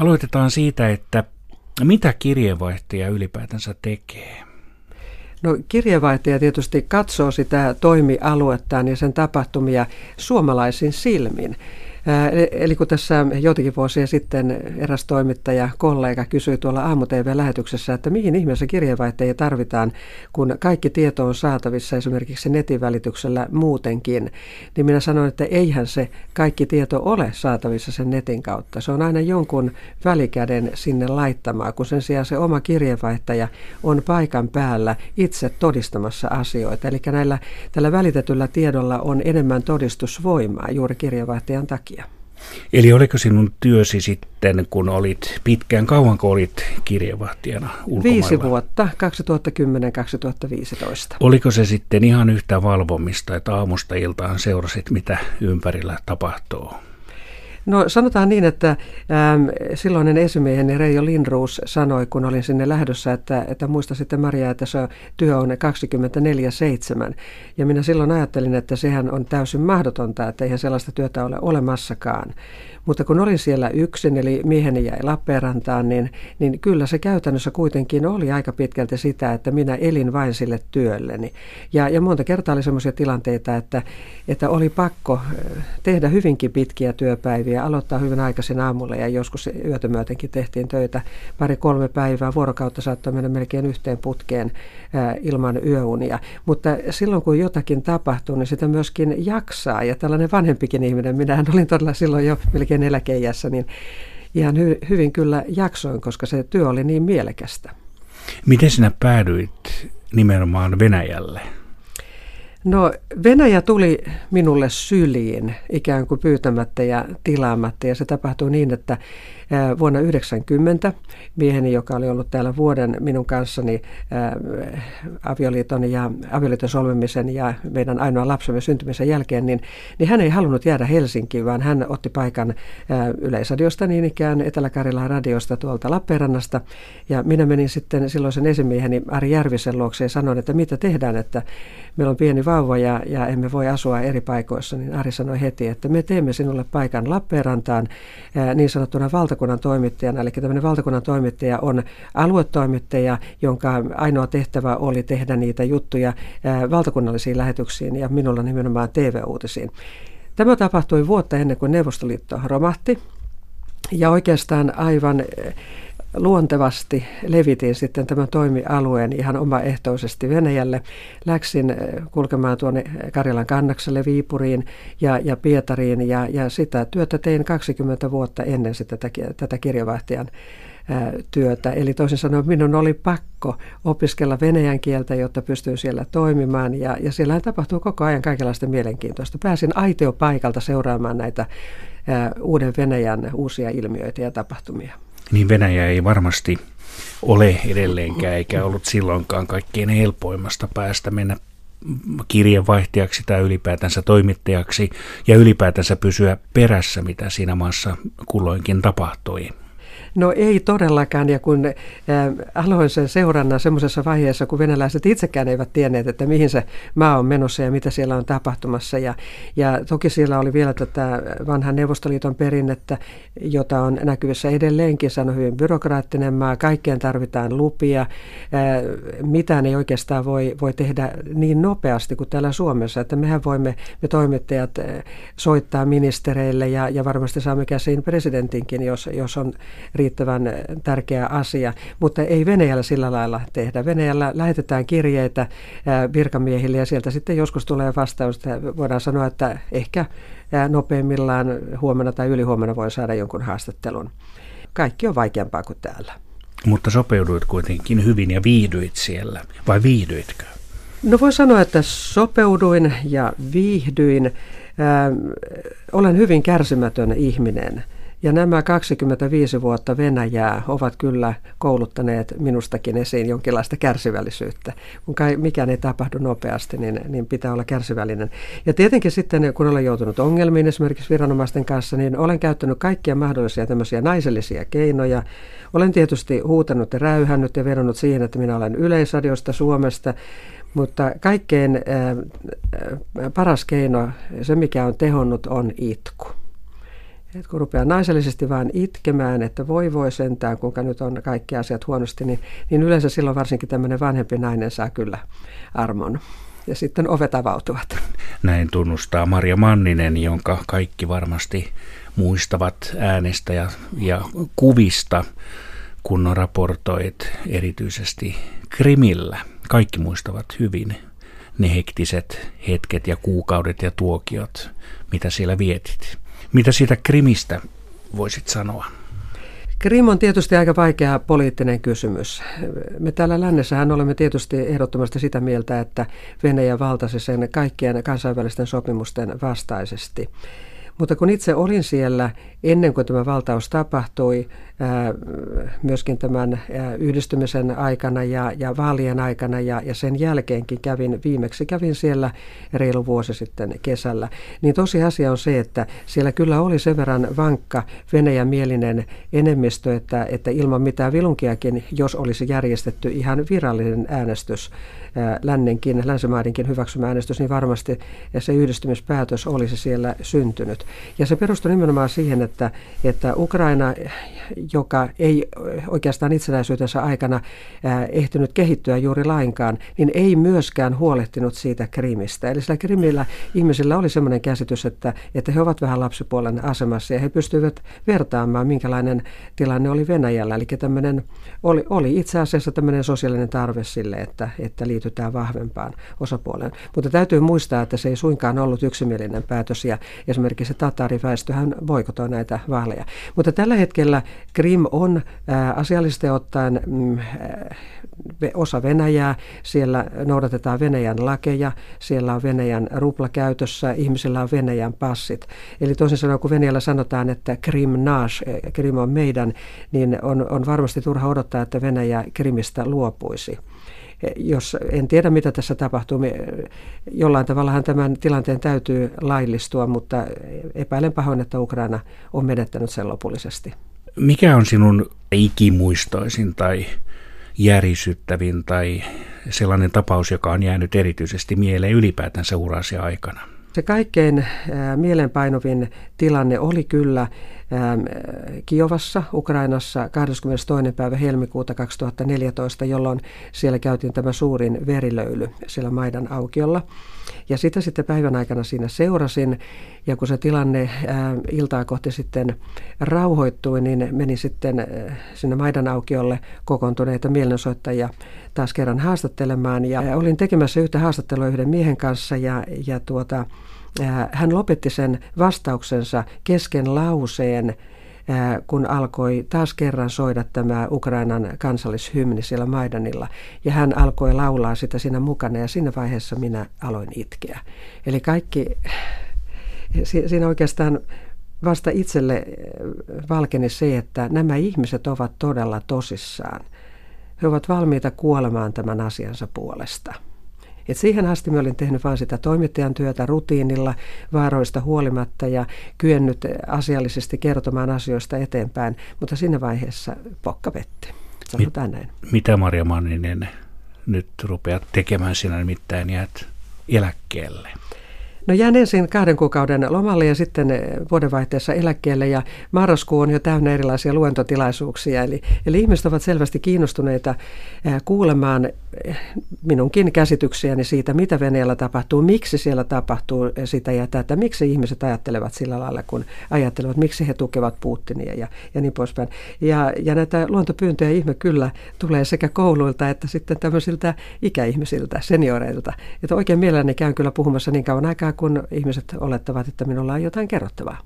aloitetaan siitä, että mitä kirjeenvaihtaja ylipäätänsä tekee? No kirjeenvaihtaja tietysti katsoo sitä toimialuettaan ja sen tapahtumia suomalaisin silmin. Eli kun tässä joitakin vuosia sitten eräs toimittaja, kollega kysyi tuolla aamu lähetyksessä että mihin ihmeessä kirjeenvaihtajia tarvitaan, kun kaikki tieto on saatavissa esimerkiksi netin välityksellä muutenkin, niin minä sanoin, että eihän se kaikki tieto ole saatavissa sen netin kautta. Se on aina jonkun välikäden sinne laittamaan, kun sen sijaan se oma kirjeenvaihtaja on paikan päällä itse todistamassa asioita. Eli näillä, tällä välitetyllä tiedolla on enemmän todistusvoimaa juuri kirjeenvaihtajan takia. Eli oliko sinun työsi sitten, kun olit pitkään, kauan kun olit kirjeenvahtijana ulkomailla? Viisi vuotta, 2010-2015. Oliko se sitten ihan yhtä valvomista, että aamusta iltaan seurasit, mitä ympärillä tapahtuu? No sanotaan niin, että ähm, silloinen esimieheni Reijo Lindruus sanoi, kun olin sinne lähdössä, että, että muista sitten Maria, että se työ on 24-7. Ja minä silloin ajattelin, että sehän on täysin mahdotonta, että eihän sellaista työtä ole olemassakaan. Mutta kun olin siellä yksin, eli mieheni jäi Lappeenrantaan, niin, niin kyllä se käytännössä kuitenkin oli aika pitkälti sitä, että minä elin vain sille työlleni. Ja, ja monta kertaa oli sellaisia tilanteita, että, että oli pakko tehdä hyvinkin pitkiä työpäiviä, aloittaa hyvin aikaisin aamulla ja joskus yötä myötenkin tehtiin töitä pari-kolme päivää. Vuorokautta saattoi mennä melkein yhteen putkeen ää, ilman yöunia. Mutta silloin kun jotakin tapahtuu, niin sitä myöskin jaksaa. Ja tällainen vanhempikin ihminen, minä olin todella silloin jo melkein eläkeijässä, niin ihan hy- hyvin kyllä jaksoin, koska se työ oli niin mielekästä. Miten sinä päädyit nimenomaan Venäjälle? No Venäjä tuli minulle syliin ikään kuin pyytämättä ja tilaamatta ja se tapahtui niin, että vuonna 1990 mieheni, joka oli ollut täällä vuoden minun kanssani avioliiton ja avioliiton solmimisen ja meidän ainoa lapsemme syntymisen jälkeen, niin, niin hän ei halunnut jäädä Helsinkiin, vaan hän otti paikan Yleisradiosta niin ikään Etelä-Karjalan radiosta tuolta Lappeenrannasta. Ja minä menin sitten silloisen esimieheni Ari Järvisen luokse ja sanoin, että mitä tehdään, että meillä on pieni vauva ja, ja emme voi asua eri paikoissa, niin Ari sanoi heti, että me teemme sinulle paikan Lappeenrantaan niin sanottuna valtakunnan toimittajana. Eli tämmöinen valtakunnan toimittaja on aluetoimittaja, jonka ainoa tehtävä oli tehdä niitä juttuja valtakunnallisiin lähetyksiin ja minulla nimenomaan TV-uutisiin. Tämä tapahtui vuotta ennen kuin Neuvostoliitto romahti. Ja oikeastaan aivan luontevasti levitin sitten tämän toimialueen ihan omaehtoisesti Venäjälle. Läksin eh, kulkemaan tuonne Karjalan kannakselle Viipuriin ja, ja Pietariin ja, ja sitä työtä tein 20 vuotta ennen sitä, tätä, tätä kirjavahtijan eh, työtä. Eli toisin sanoen minun oli pakko opiskella venäjän kieltä, jotta pystyy siellä toimimaan. Ja, ja siellä tapahtuu koko ajan kaikenlaista mielenkiintoista. Pääsin aitiopaikalta seuraamaan näitä ää, eh, uuden Venäjän uusia ilmiöitä ja tapahtumia niin Venäjä ei varmasti ole edelleenkään, eikä ollut silloinkaan kaikkein helpoimmasta päästä mennä kirjeenvaihtajaksi tai ylipäätänsä toimittajaksi ja ylipäätänsä pysyä perässä, mitä siinä maassa kulloinkin tapahtui. No ei todellakaan, ja kun äh, aloin sen seurannan semmoisessa vaiheessa, kun venäläiset itsekään eivät tienneet, että mihin se maa on menossa ja mitä siellä on tapahtumassa. Ja, ja toki siellä oli vielä tätä vanhan Neuvostoliiton perinnettä, jota on näkyvissä edelleenkin. On hyvin byrokraattinen maa, kaikkeen tarvitaan lupia. Äh, mitään ei oikeastaan voi, voi tehdä niin nopeasti kuin täällä Suomessa, että mehän voimme, me toimittajat, äh, soittaa ministereille ja, ja varmasti saamme käsiin presidentinkin, jos, jos on riittävän tärkeä asia, mutta ei Venäjällä sillä lailla tehdä. Venäjällä lähetetään kirjeitä virkamiehille ja sieltä sitten joskus tulee vastaus. Voidaan sanoa, että ehkä nopeimmillaan huomenna tai ylihuomenna voi saada jonkun haastattelun. Kaikki on vaikeampaa kuin täällä. Mutta sopeuduit kuitenkin hyvin ja viihdyit siellä, vai viihdyitkö? No voi sanoa, että sopeuduin ja viihdyin. Äh, olen hyvin kärsimätön ihminen. Ja nämä 25 vuotta Venäjää ovat kyllä kouluttaneet minustakin esiin jonkinlaista kärsivällisyyttä. Kun kai mikään ei tapahdu nopeasti, niin, niin pitää olla kärsivällinen. Ja tietenkin sitten, kun olen joutunut ongelmiin esimerkiksi viranomaisten kanssa, niin olen käyttänyt kaikkia mahdollisia tämmöisiä naisellisia keinoja. Olen tietysti huutanut ja räyhännyt ja vedonnut siihen, että minä olen yleisadiosta Suomesta, mutta kaikkein äh, paras keino, se mikä on tehonnut, on itku. Et kun rupeaa naisellisesti vaan itkemään, että voi voi sentään, kuinka nyt on kaikki asiat huonosti, niin, niin yleensä silloin varsinkin tämmöinen vanhempi nainen saa kyllä armon. Ja sitten ovet avautuvat. Näin tunnustaa Maria Manninen, jonka kaikki varmasti muistavat äänestä ja, ja kuvista, kun raportoit erityisesti Krimillä. Kaikki muistavat hyvin ne hektiset hetket ja kuukaudet ja tuokiot, mitä siellä vietit. Mitä siitä Krimistä voisit sanoa? Krim on tietysti aika vaikea poliittinen kysymys. Me täällä lännessähän olemme tietysti ehdottomasti sitä mieltä, että Venäjä valtasi sen kaikkien kansainvälisten sopimusten vastaisesti. Mutta kun itse olin siellä ennen kuin tämä valtaus tapahtui, myöskin tämän yhdistymisen aikana ja, ja vaalien aikana ja, ja sen jälkeenkin kävin, viimeksi kävin siellä reilu vuosi sitten kesällä, niin tosiasia on se, että siellä kyllä oli sen verran vankka Venäjän mielinen enemmistö, että, että ilman mitään vilunkiakin, jos olisi järjestetty ihan virallinen äänestys, lännenkin, länsimaidenkin hyväksymä äänestys, niin varmasti se yhdistymispäätös olisi siellä syntynyt. Ja se perustui nimenomaan siihen, että, että Ukraina, joka ei oikeastaan itsenäisyytensä aikana ehtinyt kehittyä juuri lainkaan, niin ei myöskään huolehtinut siitä Krimistä. Eli sillä Krimillä ihmisillä oli sellainen käsitys, että, että he ovat vähän lapsipuolen asemassa ja he pystyivät vertaamaan, minkälainen tilanne oli Venäjällä. Eli tämmöinen, oli, oli itse asiassa tämmöinen sosiaalinen tarve sille, että, että liitytään vahvempaan osapuoleen. Mutta täytyy muistaa, että se ei suinkaan ollut yksimielinen päätös ja esimerkiksi tatariväestöhän boikotoi näitä vaaleja. Mutta tällä hetkellä Krim on asiallisesti ottaen mm, osa Venäjää. Siellä noudatetaan Venäjän lakeja, siellä on Venäjän rupla käytössä, ihmisillä on Venäjän passit. Eli toisin sanoen, kun Venäjällä sanotaan, että Krim nash, Krim on meidän, niin on, on varmasti turha odottaa, että Venäjä Krimistä luopuisi jos en tiedä mitä tässä tapahtuu, jollain tavallahan tämän tilanteen täytyy laillistua, mutta epäilen pahoin, että Ukraina on menettänyt sen lopullisesti. Mikä on sinun ikimuistoisin tai järisyttävin tai sellainen tapaus, joka on jäänyt erityisesti mieleen ylipäätänsä urasi aikana? Se kaikkein mielenpainovin tilanne oli kyllä Kiovassa, Ukrainassa 22. päivä helmikuuta 2014, jolloin siellä käytiin tämä suurin verilöyly siellä Maidan aukiolla. Ja sitä sitten päivän aikana siinä seurasin, ja kun se tilanne ää, iltaa kohti sitten rauhoittui, niin meni sitten ää, sinne Maidan aukiolle kokoontuneita mielenosoittajia taas kerran haastattelemaan. Ja olin tekemässä yhtä haastattelua yhden miehen kanssa, ja, ja tuota, hän lopetti sen vastauksensa kesken lauseen, kun alkoi taas kerran soida tämä Ukrainan kansallishymni siellä Maidanilla. Ja hän alkoi laulaa sitä siinä mukana ja siinä vaiheessa minä aloin itkeä. Eli kaikki, siinä oikeastaan vasta itselle valkeni se, että nämä ihmiset ovat todella tosissaan. He ovat valmiita kuolemaan tämän asiansa puolesta. Et siihen asti mä olin tehnyt vain sitä toimittajan työtä rutiinilla, vaaroista huolimatta ja kyennyt asiallisesti kertomaan asioista eteenpäin, mutta siinä vaiheessa pokka petti. Sanotaan näin. Mitä Marja Manninen nyt rupeat tekemään sinä nimittäin jäät eläkkeelle? No jään ensin kahden kuukauden lomalle ja sitten eh, vuodenvaihteessa eläkkeelle ja marraskuu on jo täynnä erilaisia luentotilaisuuksia. Eli, eli ihmiset ovat selvästi kiinnostuneita eh, kuulemaan eh, minunkin käsityksiäni siitä, mitä Venäjällä tapahtuu, miksi siellä tapahtuu sitä ja tätä, miksi ihmiset ajattelevat sillä lailla, kun ajattelevat, miksi he tukevat Putinia ja, ja niin poispäin. Ja, ja näitä luontopyyntöjä ihme kyllä tulee sekä kouluilta että sitten tämmöisiltä ikäihmisiltä, senioreilta. Että oikein mielelläni käyn kyllä puhumassa niin kauan aikaa, kun ihmiset olettavat, että minulla on jotain kerrottavaa.